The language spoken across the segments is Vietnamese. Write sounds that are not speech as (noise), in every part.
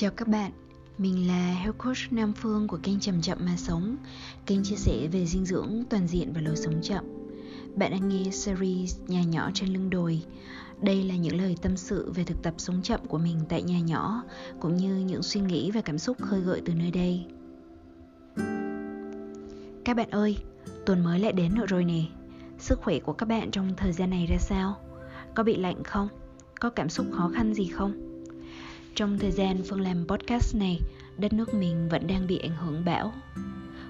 Chào các bạn, mình là Health Coach Nam Phương của kênh Chậm Chậm Mà Sống Kênh chia sẻ về dinh dưỡng, toàn diện và lối sống chậm Bạn đang nghe series Nhà nhỏ trên lưng đồi Đây là những lời tâm sự về thực tập sống chậm của mình tại nhà nhỏ Cũng như những suy nghĩ và cảm xúc khơi gợi từ nơi đây Các bạn ơi, tuần mới lại đến nữa rồi nè Sức khỏe của các bạn trong thời gian này ra sao? Có bị lạnh không? Có cảm xúc khó khăn gì không? Trong thời gian Phương làm podcast này, đất nước mình vẫn đang bị ảnh hưởng bão.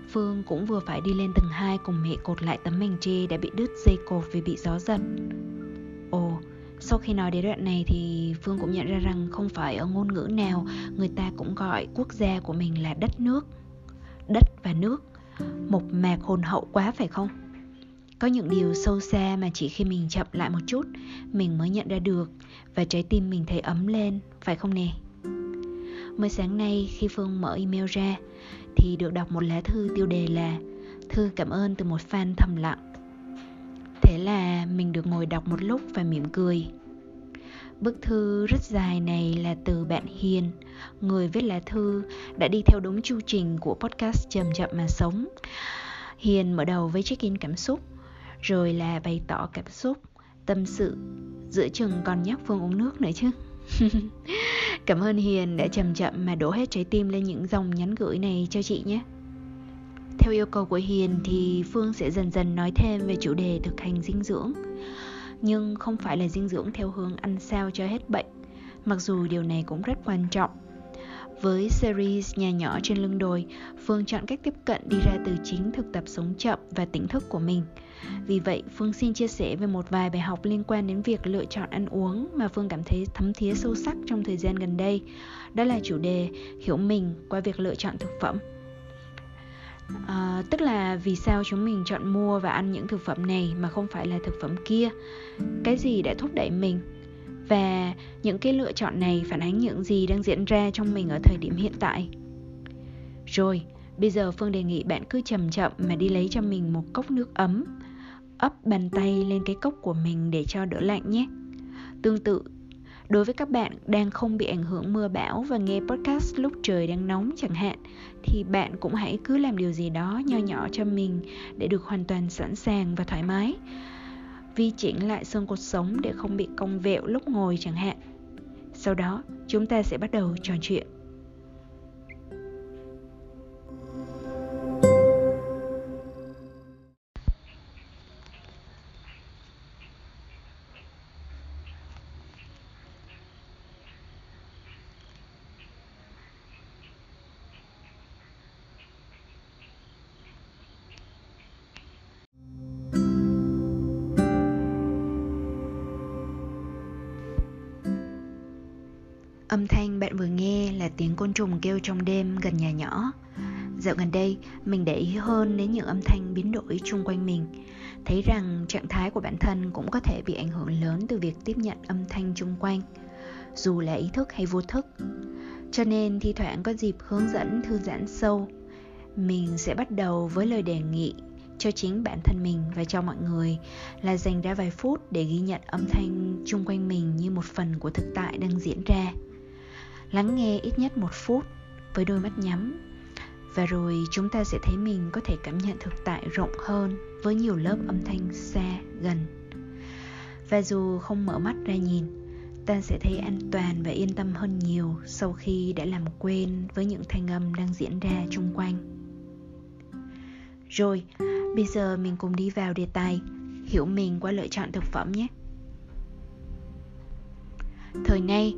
Phương cũng vừa phải đi lên tầng 2 cùng mẹ cột lại tấm mảnh tre đã bị đứt dây cột vì bị gió giật. Ồ, sau khi nói đến đoạn này thì Phương cũng nhận ra rằng không phải ở ngôn ngữ nào người ta cũng gọi quốc gia của mình là đất nước. Đất và nước, một mạc hồn hậu quá phải không? Có những điều sâu xa mà chỉ khi mình chậm lại một chút mình mới nhận ra được và trái tim mình thấy ấm lên, phải không nè? Mới sáng nay khi Phương mở email ra thì được đọc một lá thư tiêu đề là Thư cảm ơn từ một fan thầm lặng. Thế là mình được ngồi đọc một lúc và mỉm cười. Bức thư rất dài này là từ bạn Hiền, người viết lá thư đã đi theo đúng chu trình của podcast Chậm Chậm Mà Sống. Hiền mở đầu với check-in cảm xúc, rồi là bày tỏ cảm xúc, tâm sự, giữa chừng còn nhắc Phương uống nước nữa chứ. (laughs) Cảm ơn Hiền đã chậm chậm mà đổ hết trái tim lên những dòng nhắn gửi này cho chị nhé. Theo yêu cầu của Hiền thì Phương sẽ dần dần nói thêm về chủ đề thực hành dinh dưỡng. Nhưng không phải là dinh dưỡng theo hướng ăn sao cho hết bệnh, mặc dù điều này cũng rất quan trọng. Với series Nhà nhỏ trên lưng đồi, Phương chọn cách tiếp cận đi ra từ chính thực tập sống chậm và tỉnh thức của mình – vì vậy, Phương xin chia sẻ về một vài bài học liên quan đến việc lựa chọn ăn uống mà Phương cảm thấy thấm thía sâu sắc trong thời gian gần đây. Đó là chủ đề hiểu mình qua việc lựa chọn thực phẩm. À, tức là vì sao chúng mình chọn mua và ăn những thực phẩm này mà không phải là thực phẩm kia cái gì đã thúc đẩy mình và những cái lựa chọn này phản ánh những gì đang diễn ra trong mình ở thời điểm hiện tại rồi bây giờ phương đề nghị bạn cứ chậm chậm mà đi lấy cho mình một cốc nước ấm ấp bàn tay lên cái cốc của mình để cho đỡ lạnh nhé. Tương tự, đối với các bạn đang không bị ảnh hưởng mưa bão và nghe podcast lúc trời đang nóng chẳng hạn, thì bạn cũng hãy cứ làm điều gì đó nho nhỏ cho mình để được hoàn toàn sẵn sàng và thoải mái. Vi chỉnh lại xương cột sống để không bị cong vẹo lúc ngồi chẳng hạn. Sau đó, chúng ta sẽ bắt đầu trò chuyện. Âm thanh bạn vừa nghe là tiếng côn trùng kêu trong đêm gần nhà nhỏ. Dạo gần đây, mình để ý hơn đến những âm thanh biến đổi chung quanh mình. Thấy rằng trạng thái của bản thân cũng có thể bị ảnh hưởng lớn từ việc tiếp nhận âm thanh chung quanh, dù là ý thức hay vô thức. Cho nên thi thoảng có dịp hướng dẫn thư giãn sâu, mình sẽ bắt đầu với lời đề nghị cho chính bản thân mình và cho mọi người là dành ra vài phút để ghi nhận âm thanh chung quanh mình như một phần của thực tại đang diễn ra lắng nghe ít nhất một phút với đôi mắt nhắm. Và rồi chúng ta sẽ thấy mình có thể cảm nhận thực tại rộng hơn với nhiều lớp âm thanh xa gần. Và dù không mở mắt ra nhìn, ta sẽ thấy an toàn và yên tâm hơn nhiều sau khi đã làm quen với những thanh âm đang diễn ra chung quanh. Rồi, bây giờ mình cùng đi vào đề tài hiểu mình qua lựa chọn thực phẩm nhé. Thời nay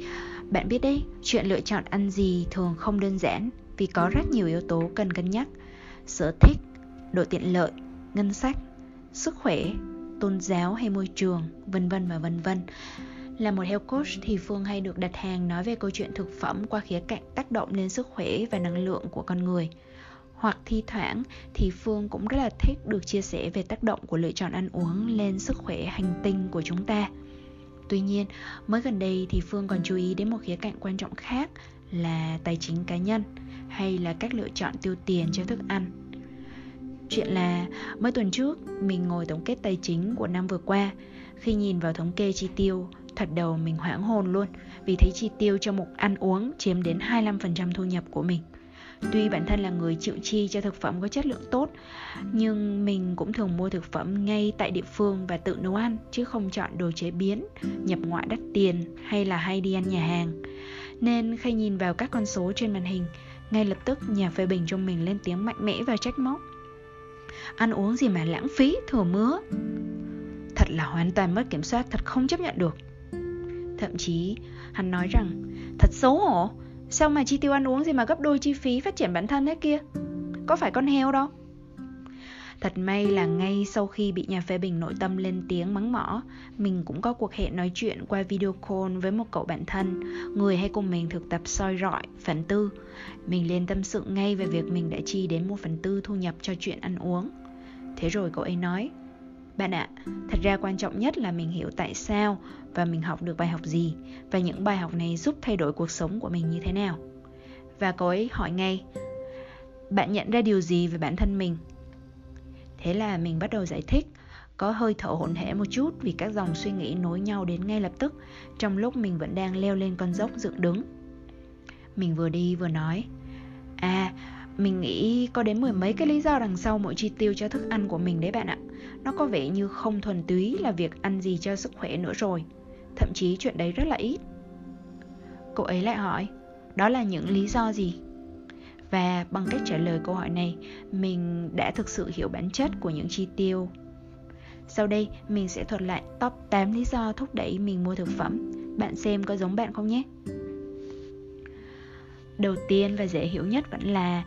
bạn biết đấy, chuyện lựa chọn ăn gì thường không đơn giản vì có rất nhiều yếu tố cần cân nhắc. Sở thích, độ tiện lợi, ngân sách, sức khỏe, tôn giáo hay môi trường, vân vân và vân vân. Là một health coach thì Phương hay được đặt hàng nói về câu chuyện thực phẩm qua khía cạnh tác động lên sức khỏe và năng lượng của con người. Hoặc thi thoảng thì Phương cũng rất là thích được chia sẻ về tác động của lựa chọn ăn uống lên sức khỏe hành tinh của chúng ta. Tuy nhiên, mới gần đây thì Phương còn chú ý đến một khía cạnh quan trọng khác là tài chính cá nhân hay là cách lựa chọn tiêu tiền cho thức ăn. Chuyện là mới tuần trước mình ngồi tổng kết tài chính của năm vừa qua khi nhìn vào thống kê chi tiêu, Thật đầu mình hoảng hồn luôn vì thấy chi tiêu cho mục ăn uống chiếm đến 25% thu nhập của mình. Tuy bản thân là người chịu chi cho thực phẩm có chất lượng tốt, nhưng mình cũng thường mua thực phẩm ngay tại địa phương và tự nấu ăn chứ không chọn đồ chế biến, nhập ngoại đắt tiền hay là hay đi ăn nhà hàng. Nên khi nhìn vào các con số trên màn hình, ngay lập tức nhà phê bình trong mình lên tiếng mạnh mẽ và trách móc. Ăn uống gì mà lãng phí, thừa mứa. Thật là hoàn toàn mất kiểm soát, thật không chấp nhận được. Thậm chí, hắn nói rằng, thật xấu hổ, Sao mà chi tiêu ăn uống gì mà gấp đôi chi phí phát triển bản thân thế kia? Có phải con heo đâu? Thật may là ngay sau khi bị nhà phê bình nội tâm lên tiếng mắng mỏ Mình cũng có cuộc hẹn nói chuyện qua video call với một cậu bạn thân. Người hay cùng mình thực tập soi rọi, phần tư. Mình lên tâm sự ngay về việc mình đã chi đến một phần tư thu nhập cho chuyện ăn uống. Thế rồi cậu ấy nói bạn ạ, à, thật ra quan trọng nhất là mình hiểu tại sao và mình học được bài học gì và những bài học này giúp thay đổi cuộc sống của mình như thế nào. Và cô ấy hỏi ngay, bạn nhận ra điều gì về bản thân mình? Thế là mình bắt đầu giải thích, có hơi thở hỗn hển một chút vì các dòng suy nghĩ nối nhau đến ngay lập tức trong lúc mình vẫn đang leo lên con dốc dựng đứng. Mình vừa đi vừa nói, à, mình nghĩ có đến mười mấy cái lý do đằng sau mỗi chi tiêu cho thức ăn của mình đấy bạn ạ. Nó có vẻ như không thuần túy là việc ăn gì cho sức khỏe nữa rồi. Thậm chí chuyện đấy rất là ít. Cô ấy lại hỏi, đó là những lý do gì? Và bằng cách trả lời câu hỏi này, mình đã thực sự hiểu bản chất của những chi tiêu. Sau đây, mình sẽ thuật lại top 8 lý do thúc đẩy mình mua thực phẩm. Bạn xem có giống bạn không nhé? đầu tiên và dễ hiểu nhất vẫn là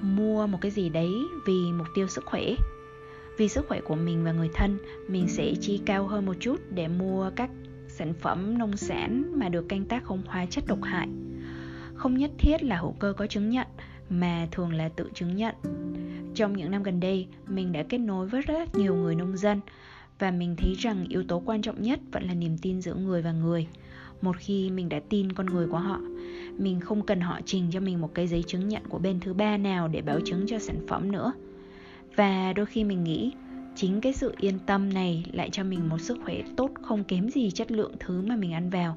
mua một cái gì đấy vì mục tiêu sức khỏe vì sức khỏe của mình và người thân, mình sẽ chi cao hơn một chút để mua các sản phẩm nông sản mà được canh tác không hóa chất độc hại. Không nhất thiết là hữu cơ có chứng nhận, mà thường là tự chứng nhận. Trong những năm gần đây, mình đã kết nối với rất nhiều người nông dân và mình thấy rằng yếu tố quan trọng nhất vẫn là niềm tin giữa người và người. Một khi mình đã tin con người của họ, mình không cần họ trình cho mình một cái giấy chứng nhận của bên thứ ba nào để báo chứng cho sản phẩm nữa và đôi khi mình nghĩ, chính cái sự yên tâm này lại cho mình một sức khỏe tốt không kém gì chất lượng thứ mà mình ăn vào.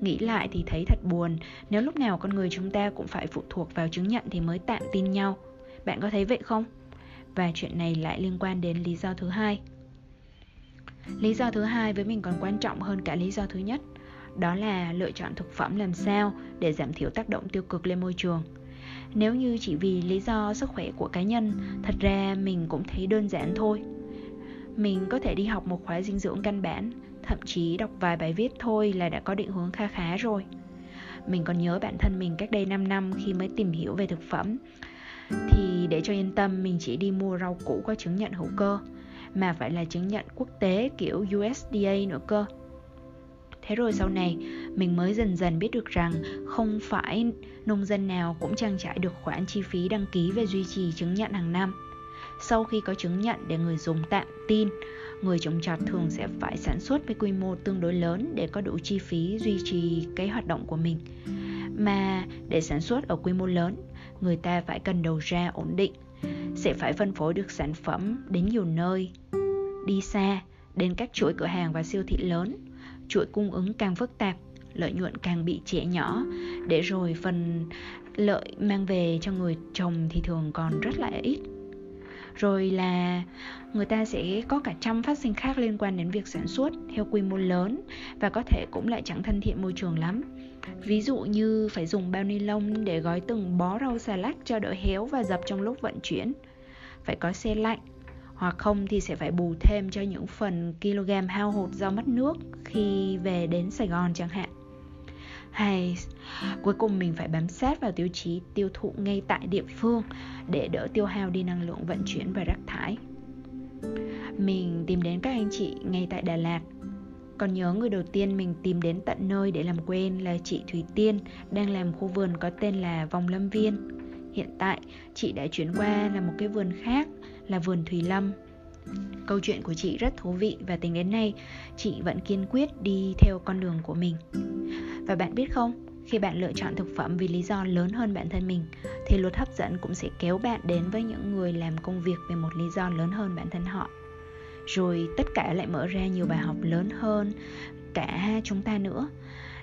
Nghĩ lại thì thấy thật buồn, nếu lúc nào con người chúng ta cũng phải phụ thuộc vào chứng nhận thì mới tạm tin nhau. Bạn có thấy vậy không? Và chuyện này lại liên quan đến lý do thứ hai. Lý do thứ hai với mình còn quan trọng hơn cả lý do thứ nhất, đó là lựa chọn thực phẩm làm sao để giảm thiểu tác động tiêu cực lên môi trường nếu như chỉ vì lý do sức khỏe của cá nhân, thật ra mình cũng thấy đơn giản thôi. Mình có thể đi học một khóa dinh dưỡng căn bản, thậm chí đọc vài bài viết thôi là đã có định hướng kha khá rồi. Mình còn nhớ bản thân mình cách đây 5 năm khi mới tìm hiểu về thực phẩm. Thì để cho yên tâm, mình chỉ đi mua rau củ có chứng nhận hữu cơ, mà phải là chứng nhận quốc tế kiểu USDA nữa cơ. Thế rồi sau này mình mới dần dần biết được rằng không phải nông dân nào cũng trang trải được khoản chi phí đăng ký về duy trì chứng nhận hàng năm. Sau khi có chứng nhận để người dùng tạm tin, người trồng trọt thường sẽ phải sản xuất với quy mô tương đối lớn để có đủ chi phí duy trì cái hoạt động của mình. Mà để sản xuất ở quy mô lớn, người ta phải cần đầu ra ổn định, sẽ phải phân phối được sản phẩm đến nhiều nơi, đi xa, đến các chuỗi cửa hàng và siêu thị lớn chuỗi cung ứng càng phức tạp, lợi nhuận càng bị trẻ nhỏ. Để rồi phần lợi mang về cho người trồng thì thường còn rất là ít. Rồi là người ta sẽ có cả trăm phát sinh khác liên quan đến việc sản xuất theo quy mô lớn và có thể cũng lại chẳng thân thiện môi trường lắm. Ví dụ như phải dùng bao ni lông để gói từng bó rau xà lách cho đỡ héo và dập trong lúc vận chuyển. Phải có xe lạnh hoặc không thì sẽ phải bù thêm cho những phần kg hao hụt do mất nước khi về đến Sài Gòn chẳng hạn. Hay cuối cùng mình phải bám sát vào tiêu chí tiêu thụ ngay tại địa phương để đỡ tiêu hao đi năng lượng vận chuyển và rác thải. Mình tìm đến các anh chị ngay tại Đà Lạt. Còn nhớ người đầu tiên mình tìm đến tận nơi để làm quen là chị Thủy Tiên, đang làm khu vườn có tên là Vòng Lâm Viên. Hiện tại, chị đã chuyển qua là một cái vườn khác là vườn Thùy Lâm Câu chuyện của chị rất thú vị và tính đến nay chị vẫn kiên quyết đi theo con đường của mình. Và bạn biết không, khi bạn lựa chọn thực phẩm vì lý do lớn hơn bản thân mình thì luật hấp dẫn cũng sẽ kéo bạn đến với những người làm công việc vì một lý do lớn hơn bản thân họ. rồi tất cả lại mở ra nhiều bài học lớn hơn cả chúng ta nữa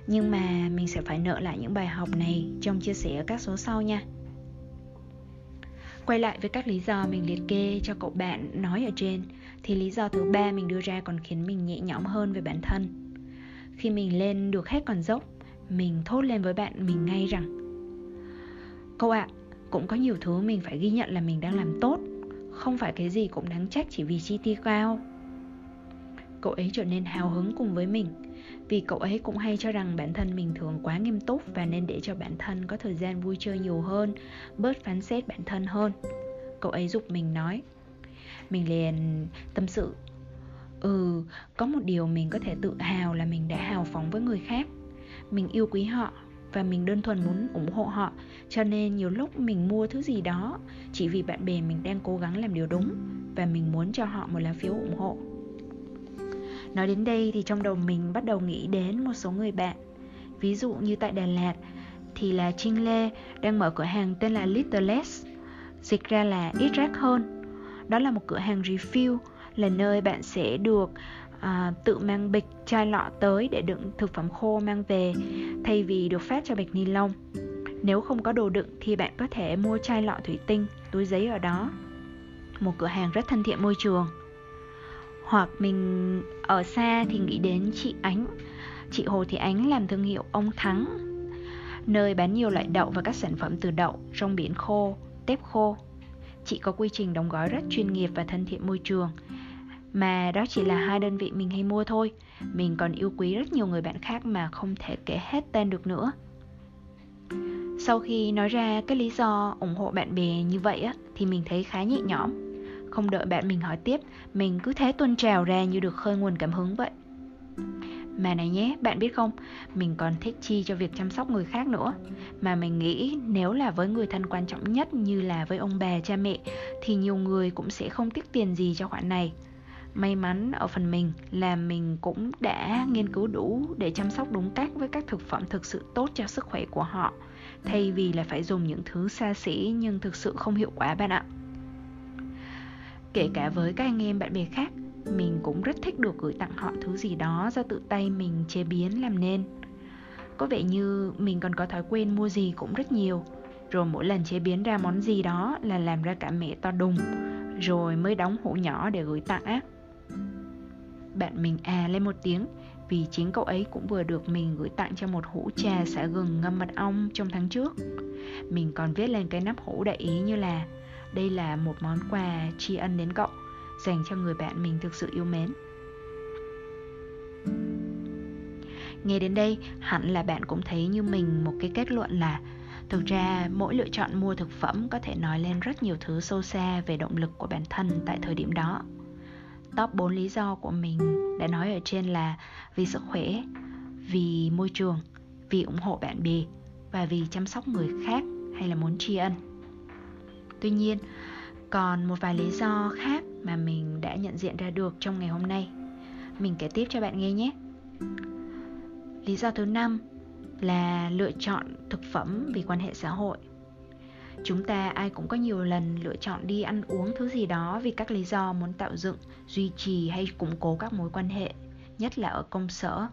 nhưng mà mình sẽ phải nợ lại những bài học này trong chia sẻ ở các số sau nha quay lại với các lý do mình liệt kê cho cậu bạn nói ở trên thì lý do thứ ba mình đưa ra còn khiến mình nhẹ nhõm hơn về bản thân. Khi mình lên được hết con dốc mình thốt lên với bạn mình ngay rằng cậu ạ à, cũng có nhiều thứ mình phải ghi nhận là mình đang làm tốt không phải cái gì cũng đáng trách chỉ vì chi tiêu cao. Cậu ấy trở nên hào hứng cùng với mình vì cậu ấy cũng hay cho rằng bản thân mình thường quá nghiêm túc và nên để cho bản thân có thời gian vui chơi nhiều hơn, bớt phán xét bản thân hơn. Cậu ấy giúp mình nói. Mình liền tâm sự. Ừ có một điều mình có thể tự hào là mình đã hào phóng với người khác. Mình yêu quý họ và mình đơn thuần muốn ủng hộ họ, cho nên nhiều lúc mình mua thứ gì đó chỉ vì bạn bè mình đang cố gắng làm điều đúng và mình muốn cho họ một lá phiếu ủng hộ nói đến đây thì trong đầu mình bắt đầu nghĩ đến một số người bạn. Ví dụ như tại đà lạt thì là trinh lê đang mở cửa hàng tên là little less dịch ra là ít rác hơn. Đó là một cửa hàng refill là nơi bạn sẽ được à, tự mang bịch chai lọ tới để đựng thực phẩm khô mang về thay vì được phát cho bịch ni lông. Nếu không có đồ đựng thì bạn có thể mua chai lọ thủy tinh túi giấy ở đó. Một cửa hàng rất thân thiện môi trường hoặc mình ở xa thì nghĩ đến chị ánh. Chị hồ thị ánh làm thương hiệu ông thắng. Nơi bán nhiều loại đậu và các sản phẩm từ đậu, rong biển khô, tép khô. Chị có quy trình đóng gói rất chuyên nghiệp và thân thiện môi trường. Mà đó chỉ là hai đơn vị mình hay mua thôi. Mình còn yêu quý rất nhiều người bạn khác mà không thể kể hết tên được nữa. Sau khi nói ra cái lý do ủng hộ bạn bè như vậy á, thì mình thấy khá nhẹ nhõm không đợi bạn mình hỏi tiếp mình cứ thế tuôn trào ra như được khơi nguồn cảm hứng vậy. Mà này nhé, bạn biết không, mình còn thích chi cho việc chăm sóc người khác nữa. Mà mình nghĩ nếu là với người thân quan trọng nhất như là với ông bà, cha mẹ Thì nhiều người cũng sẽ không tiếc tiền gì cho khoản này. May mắn ở phần mình là mình cũng đã nghiên cứu đủ để chăm sóc đúng cách với các thực phẩm thực sự tốt cho sức khỏe của họ Thay vì là phải dùng những thứ xa xỉ nhưng thực sự không hiệu quả bạn ạ. Kể cả với các anh em bạn bè khác, mình cũng rất thích được gửi tặng họ thứ gì đó do tự tay mình chế biến, làm nên. Có vẻ như mình còn có thói quen mua gì cũng rất nhiều, rồi mỗi lần chế biến ra món gì đó là làm ra cả mẹ to đùng, rồi mới đóng hũ nhỏ để gửi tặng á. Bạn mình à lên một tiếng, vì chính cậu ấy cũng vừa được mình gửi tặng cho một hũ trà xả gừng ngâm mật ong trong tháng trước. Mình còn viết lên cái nắp hũ đại ý như là đây là một món quà tri ân đến cậu, dành cho người bạn mình thực sự yêu mến. Nghe đến đây, hẳn là bạn cũng thấy như mình một cái kết luận là, thực ra mỗi lựa chọn mua thực phẩm có thể nói lên rất nhiều thứ sâu xa về động lực của bản thân tại thời điểm đó. Top 4 lý do của mình đã nói ở trên là vì sức khỏe, vì môi trường, vì ủng hộ bạn bè và vì chăm sóc người khác hay là muốn tri ân tuy nhiên, còn một vài lý do khác mà mình đã nhận diện ra được trong ngày hôm nay. Mình kể tiếp cho bạn nghe nhé. Lý do thứ năm là lựa chọn thực phẩm vì quan hệ xã hội. Chúng ta ai cũng có nhiều lần lựa chọn đi ăn uống thứ gì đó vì các lý do muốn tạo dựng, duy trì hay củng cố các mối quan hệ, nhất là ở công sở.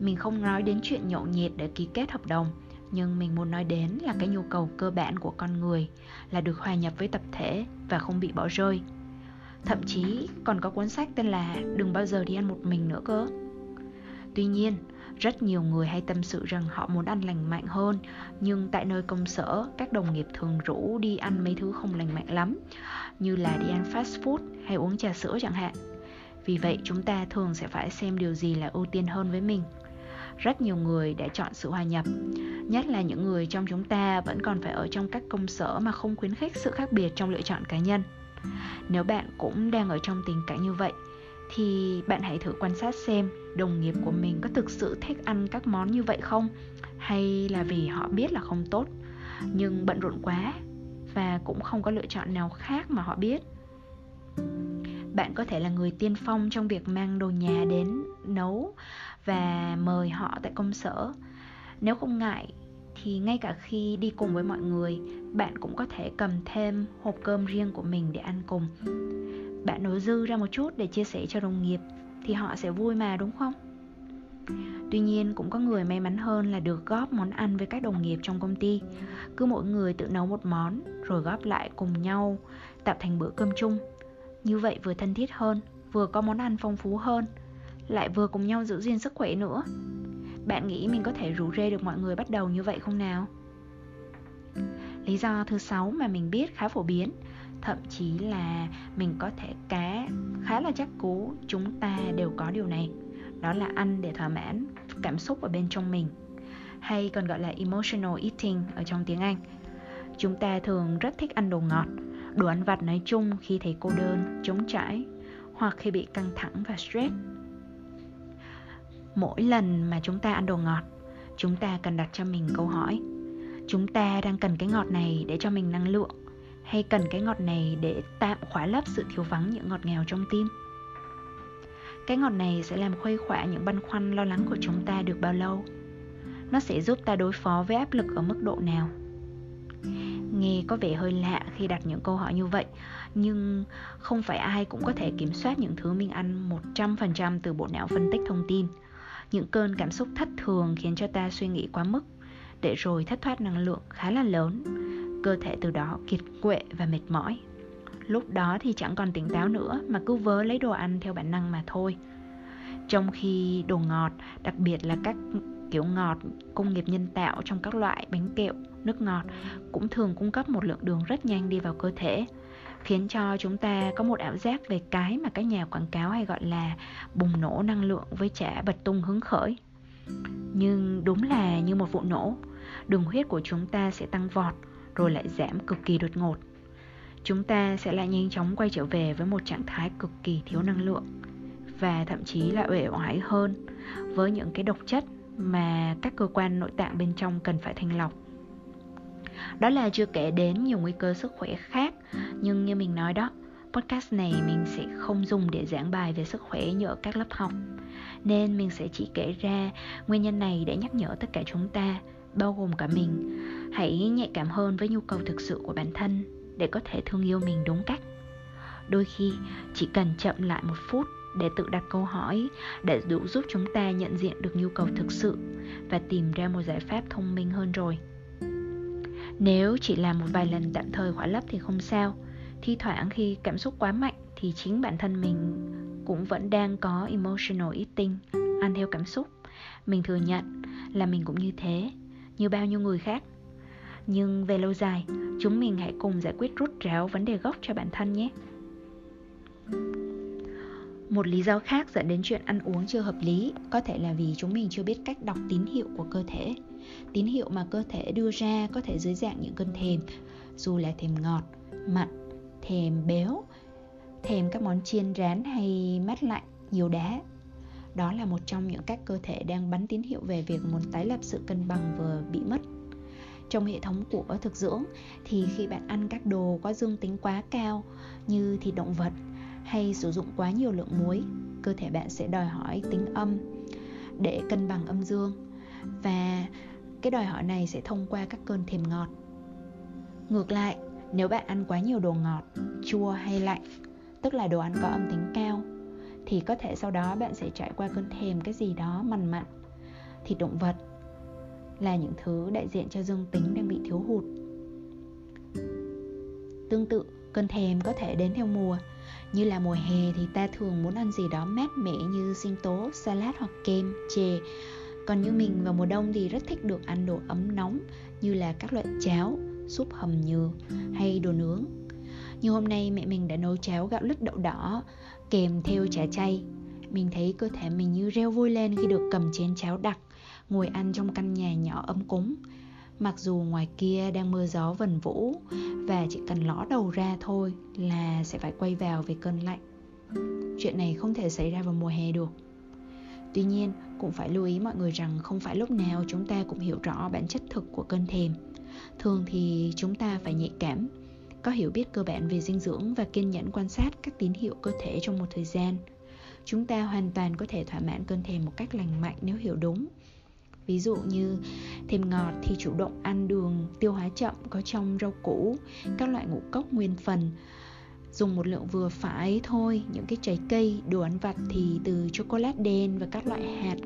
Mình không nói đến chuyện nhậu nhẹt để ký kết hợp đồng nhưng mình muốn nói đến là cái nhu cầu cơ bản của con người là được hòa nhập với tập thể và không bị bỏ rơi. Thậm chí còn có cuốn sách tên là đừng bao giờ đi ăn một mình nữa cơ. Tuy nhiên, rất nhiều người hay tâm sự rằng họ muốn ăn lành mạnh hơn, nhưng tại nơi công sở, các đồng nghiệp thường rủ đi ăn mấy thứ không lành mạnh lắm, như là đi ăn fast food hay uống trà sữa chẳng hạn. Vì vậy, chúng ta thường sẽ phải xem điều gì là ưu tiên hơn với mình rất nhiều người đã chọn sự hòa nhập. Nhất là những người trong chúng ta vẫn còn phải ở trong các công sở mà không khuyến khích sự khác biệt trong lựa chọn cá nhân. Nếu bạn cũng đang ở trong tình cảnh như vậy, thì bạn hãy thử quan sát xem đồng nghiệp của mình có thực sự thích ăn các món như vậy không? Hay là vì họ biết là không tốt, nhưng bận rộn quá và cũng không có lựa chọn nào khác mà họ biết. Bạn có thể là người tiên phong trong việc mang đồ nhà đến nấu và mời họ tại công sở. Nếu không ngại, thì ngay cả khi đi cùng với mọi người, bạn cũng có thể cầm thêm hộp cơm riêng của mình để ăn cùng. Bạn nấu dư ra một chút để chia sẻ cho đồng nghiệp, thì họ sẽ vui mà, đúng không? Tuy nhiên, cũng có người may mắn hơn là được góp món ăn với các đồng nghiệp trong công ty. Cứ mỗi người tự nấu một món, rồi góp lại cùng nhau, tạo thành bữa cơm chung. Như vậy vừa thân thiết hơn, vừa có món ăn phong phú hơn lại vừa cùng nhau giữ gìn sức khỏe nữa bạn nghĩ mình có thể rủ rê được mọi người bắt đầu như vậy không nào lý do thứ sáu mà mình biết khá phổ biến thậm chí là mình có thể cá khá là chắc cú chúng ta đều có điều này đó là ăn để thỏa mãn cảm xúc ở bên trong mình hay còn gọi là emotional eating ở trong tiếng Anh. Chúng ta thường rất thích ăn đồ ngọt, đồ ăn vặt nói chung khi thấy cô đơn, chống trải hoặc khi bị căng thẳng và stress. Mỗi lần mà chúng ta ăn đồ ngọt, chúng ta cần đặt cho mình câu hỏi Chúng ta đang cần cái ngọt này để cho mình năng lượng Hay cần cái ngọt này để tạm khóa lấp sự thiếu vắng những ngọt nghèo trong tim? Cái ngọt này sẽ làm khuây khỏa những băn khoăn lo lắng của chúng ta được bao lâu? Nó sẽ giúp ta đối phó với áp lực ở mức độ nào? Nghe có vẻ hơi lạ khi đặt những câu hỏi như vậy nhưng không phải ai cũng có thể kiểm soát những thứ mình ăn 100% từ bộ não phân tích thông tin những cơn cảm xúc thất thường khiến cho ta suy nghĩ quá mức, để rồi thất thoát năng lượng khá là lớn. Cơ thể từ đó kiệt quệ và mệt mỏi. Lúc đó thì chẳng còn tỉnh táo nữa, mà cứ vớ lấy đồ ăn theo bản năng mà thôi. Trong khi đồ ngọt, đặc biệt là các kiểu ngọt công nghiệp nhân tạo trong các loại bánh kẹo, nước ngọt, cũng thường cung cấp một lượng đường rất nhanh đi vào cơ thể khiến cho chúng ta có một ảo giác về cái mà các nhà quảng cáo hay gọi là bùng nổ năng lượng với trẻ bật tung hứng khởi. Nhưng đúng là như một vụ nổ, đường huyết của chúng ta sẽ tăng vọt rồi lại giảm cực kỳ đột ngột. Chúng ta sẽ lại nhanh chóng quay trở về với một trạng thái cực kỳ thiếu năng lượng và thậm chí là uể oải hơn với những cái độc chất mà các cơ quan nội tạng bên trong cần phải thanh lọc đó là chưa kể đến nhiều nguy cơ sức khỏe khác. Nhưng như mình nói đó, podcast này mình sẽ không dùng để giảng bài về sức khỏe như ở các lớp học. Nên mình sẽ chỉ kể ra nguyên nhân này để nhắc nhở tất cả chúng ta, bao gồm cả mình. Hãy nhạy cảm hơn với nhu cầu thực sự của bản thân để có thể thương yêu mình, đúng cách? Đôi khi, chỉ cần chậm lại một phút để tự đặt câu hỏi để đủ giúp chúng ta nhận diện được nhu cầu thực sự và tìm ra một giải pháp thông minh hơn rồi nếu chỉ là một vài lần tạm thời khỏa lấp thì không sao. Thi thoảng khi cảm xúc quá mạnh thì chính bản thân mình cũng vẫn đang có emotional eating, ăn theo cảm xúc. Mình thừa nhận là mình cũng như thế, như bao nhiêu người khác. Nhưng về lâu dài, chúng mình hãy cùng giải quyết rút ráo vấn đề gốc cho bản thân nhé một lý do khác dẫn đến chuyện ăn uống chưa hợp lý có thể là vì chúng mình chưa biết cách đọc tín hiệu của cơ thể. Tín hiệu mà cơ thể đưa ra có thể dưới dạng những cơn thèm, dù là thèm ngọt, mặn, thèm béo, thèm các món chiên rán hay mát lạnh, nhiều đá. Đó là một trong những cách cơ thể đang bắn tín hiệu về việc muốn tái lập sự cân bằng vừa bị mất. Trong hệ thống của thực dưỡng thì khi bạn ăn các đồ có dương tính quá cao như thịt động vật hay sử dụng quá nhiều lượng muối, cơ thể bạn sẽ đòi hỏi tính âm để cân bằng âm dương. Và cái đòi hỏi này sẽ thông qua các cơn thèm ngọt. Ngược lại, nếu bạn ăn quá nhiều đồ ngọt, chua hay lạnh, tức là đồ ăn có âm tính cao, thì có thể sau đó bạn sẽ trải qua cơn thèm cái gì đó mằn mặn. Thịt động vật là những thứ đại diện cho dương tính đang bị thiếu hụt. Tương tự, cơn thèm có thể đến theo mùa như là mùa hè thì ta thường muốn ăn gì đó mát mẻ như sinh tố, salad hoặc kem, chè. Còn như mình vào mùa đông thì rất thích được ăn đồ ấm nóng như là các loại cháo, súp hầm nhừ hay đồ nướng. Như hôm nay mẹ mình đã nấu cháo gạo lứt đậu đỏ kèm theo chả chay. Mình thấy cơ thể mình như reo vui lên khi được cầm chén cháo đặc ngồi ăn trong căn nhà nhỏ ấm cúng mặc dù ngoài kia đang mưa gió vần vũ và chỉ cần ló đầu ra thôi là sẽ phải quay vào về cơn lạnh. Chuyện này không thể xảy ra vào mùa hè được. Tuy nhiên, cũng phải lưu ý mọi người rằng không phải lúc nào chúng ta cũng hiểu rõ bản chất thực của cơn thèm thường thì chúng ta phải nhạy cảm, có hiểu biết cơ bản về dinh dưỡng và kiên nhẫn quan sát các tín hiệu cơ thể trong một thời gian. Chúng ta hoàn toàn có thể thỏa mãn cơn thèm một cách lành mạnh nếu hiểu đúng ví dụ như thêm ngọt thì chủ động ăn đường tiêu hóa chậm có trong rau củ, các loại ngũ cốc nguyên phần. Dùng một lượng vừa phải thôi, những cái trái cây, đồ ăn vặt thì từ chocolate đen và các loại hạt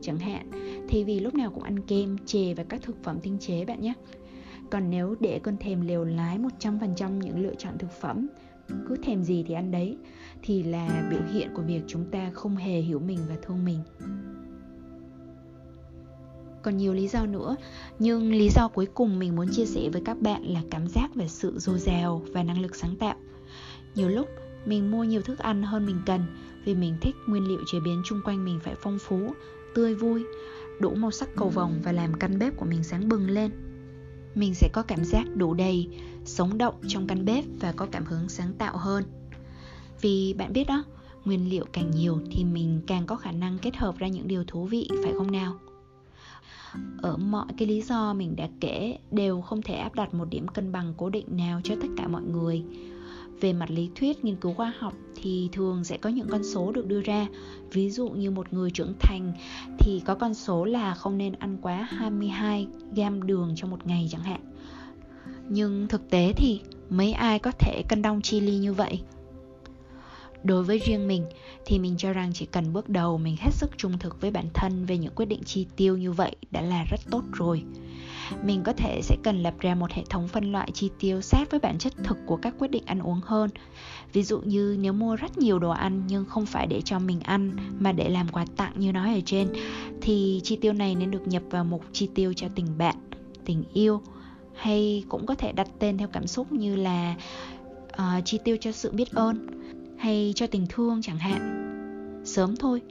chẳng hạn. Thay vì lúc nào cũng ăn kem, chè và các thực phẩm tinh chế bạn nhé. Còn nếu để cơn thèm liều lái 100% những lựa chọn thực phẩm, cứ thèm gì thì ăn đấy. Thì là biểu hiện của việc chúng ta không hề hiểu mình và thương mình còn nhiều lý do nữa. Nhưng lý do cuối cùng mình muốn chia sẻ với các bạn là cảm giác về sự dồi dào và năng lực sáng tạo. Nhiều lúc, mình mua nhiều thức ăn hơn mình cần vì mình thích nguyên liệu chế biến chung quanh mình phải phong phú, tươi vui, đủ màu sắc cầu vồng và làm căn bếp của mình sáng bừng lên. Mình sẽ có cảm giác đủ đầy, sống động trong căn bếp và có cảm hứng sáng tạo hơn. Vì bạn biết đó, nguyên liệu càng nhiều thì mình càng có khả năng kết hợp ra những điều thú vị, phải không nào? Ở mọi cái lý do mình đã kể đều không thể áp đặt một điểm cân bằng cố định nào cho tất cả mọi người. Về mặt lý thuyết, nghiên cứu khoa học thì thường sẽ có những con số được đưa ra. Ví dụ như một người trưởng thành thì có con số là không nên ăn quá 22 gam đường trong một ngày chẳng hạn. Nhưng thực tế thì mấy ai có thể cân đong chi ly như vậy? Đối với riêng mình thì mình cho rằng chỉ cần bước đầu mình hết sức trung thực với bản thân về những quyết định chi tiêu như vậy đã là rất tốt rồi. Mình có thể sẽ cần lập ra một hệ thống phân loại chi tiêu sát với bản chất thực của các quyết định ăn uống hơn. Ví dụ như nếu mua rất nhiều đồ ăn nhưng không phải để cho mình ăn mà để làm quà tặng như nói ở trên thì chi tiêu này nên được nhập vào mục chi tiêu cho tình bạn tình yêu hay cũng có thể đặt tên theo cảm xúc như là uh, chi tiêu cho sự biết ơn hay cho tình thương chẳng hạn. Sớm thôi,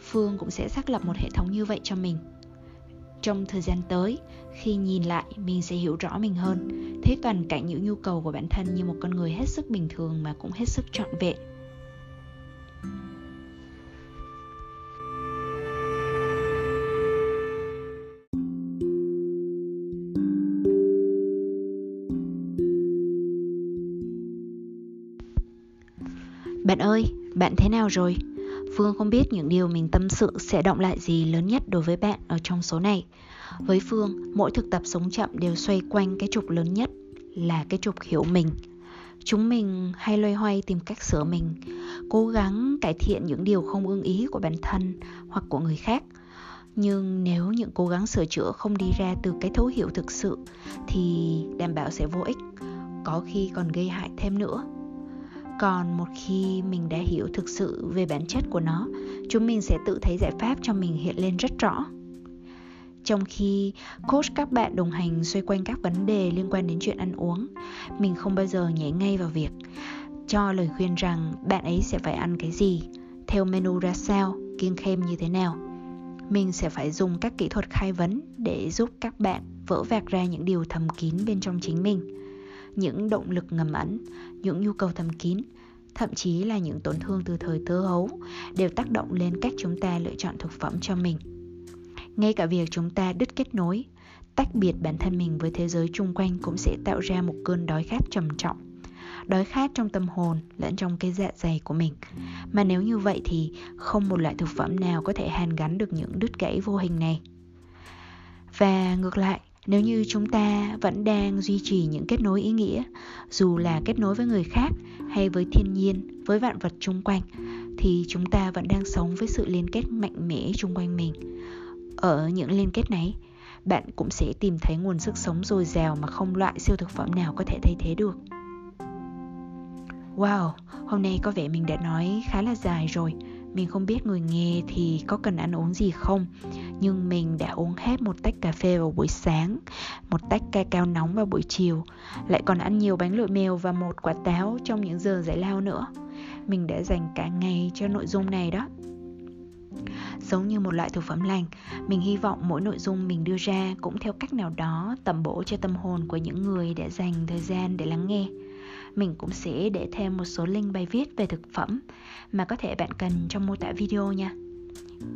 phương cũng sẽ xác lập một hệ thống như vậy cho mình. Trong thời gian tới, khi nhìn lại, mình sẽ hiểu rõ mình hơn. Thấy toàn cảnh những nhu cầu của bản thân như một con người hết sức bình thường mà cũng hết sức trọn vẹn. Bạn ơi, bạn thế nào rồi? Phương không biết những điều mình tâm sự sẽ động lại gì lớn nhất đối với bạn ở trong số này. Với Phương, mỗi thực tập sống chậm đều xoay quanh cái trục lớn nhất là cái trục hiểu mình. Chúng mình hay loay hoay tìm cách sửa mình, cố gắng cải thiện những điều không ưng ý của bản thân hoặc của người khác. Nhưng nếu những cố gắng sửa chữa không đi ra từ cái thấu hiểu thực sự thì đảm bảo sẽ vô ích, có khi còn gây hại thêm nữa còn một khi mình đã hiểu thực sự về bản chất của nó, chúng mình sẽ tự thấy giải pháp cho mình hiện lên rất rõ. Trong khi coach các bạn đồng hành xoay quanh các vấn đề liên quan đến chuyện ăn uống, mình không bao giờ nhảy ngay vào việc cho lời khuyên rằng bạn ấy sẽ phải ăn cái gì, theo menu ra sao, kiêng khem như thế nào. Mình sẽ phải dùng các kỹ thuật khai vấn để giúp các bạn vỡ vạc ra những điều thầm kín bên trong chính mình những động lực ngầm ẩn, những nhu cầu thầm kín, thậm chí là những tổn thương từ thời thơ hấu đều tác động lên cách chúng ta lựa chọn thực phẩm cho mình. Ngay cả việc chúng ta đứt kết nối, tách biệt bản thân mình với thế giới chung quanh cũng sẽ tạo ra một cơn đói khát trầm trọng. Đói khát trong tâm hồn lẫn trong cái dạ dày của mình. Mà nếu như vậy thì không một loại thực phẩm nào có thể hàn gắn được những đứt gãy vô hình này. Và ngược lại, nếu như chúng ta vẫn đang duy trì những kết nối ý nghĩa, dù là kết nối với người khác hay với thiên nhiên, với vạn vật chung quanh, thì chúng ta vẫn đang sống với sự liên kết mạnh mẽ chung quanh mình. Ở những liên kết này, bạn cũng sẽ tìm thấy nguồn sức sống dồi dào mà không loại siêu thực phẩm nào có thể thay thế được. Wow, hôm nay có vẻ mình đã nói khá là dài rồi. Mình không biết người nghe thì có cần ăn uống gì không? Nhưng mình đã uống hết một tách cà phê vào buổi sáng, một tách ca cao nóng vào buổi chiều, lại còn ăn nhiều bánh lụi mèo và một quả táo trong những giờ giải lao nữa. Mình đã dành cả ngày cho nội dung này đó. Giống như một loại thực phẩm lành, mình hy vọng mỗi nội dung mình đưa ra cũng theo cách nào đó tầm bổ cho tâm hồn của những người đã dành thời gian để lắng nghe. Mình cũng sẽ để thêm một số link bài viết về thực phẩm mà có thể bạn cần trong mô tả video nha.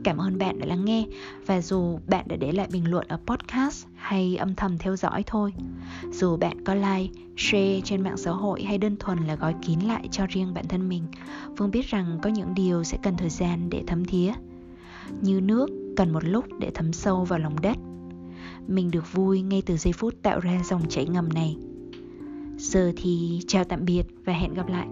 Cảm ơn bạn đã lắng nghe và dù bạn đã để lại bình luận ở podcast hay âm thầm theo dõi thôi. Dù bạn có like, share trên mạng xã hội hay đơn thuần là gói kín lại cho riêng bản thân mình, Phương biết rằng có những điều sẽ cần thời gian để thấm thía. như nước cần một lúc để thấm sâu vào lòng đất mình được vui ngay từ giây phút tạo ra dòng chảy ngầm này giờ thì chào tạm biệt và hẹn gặp lại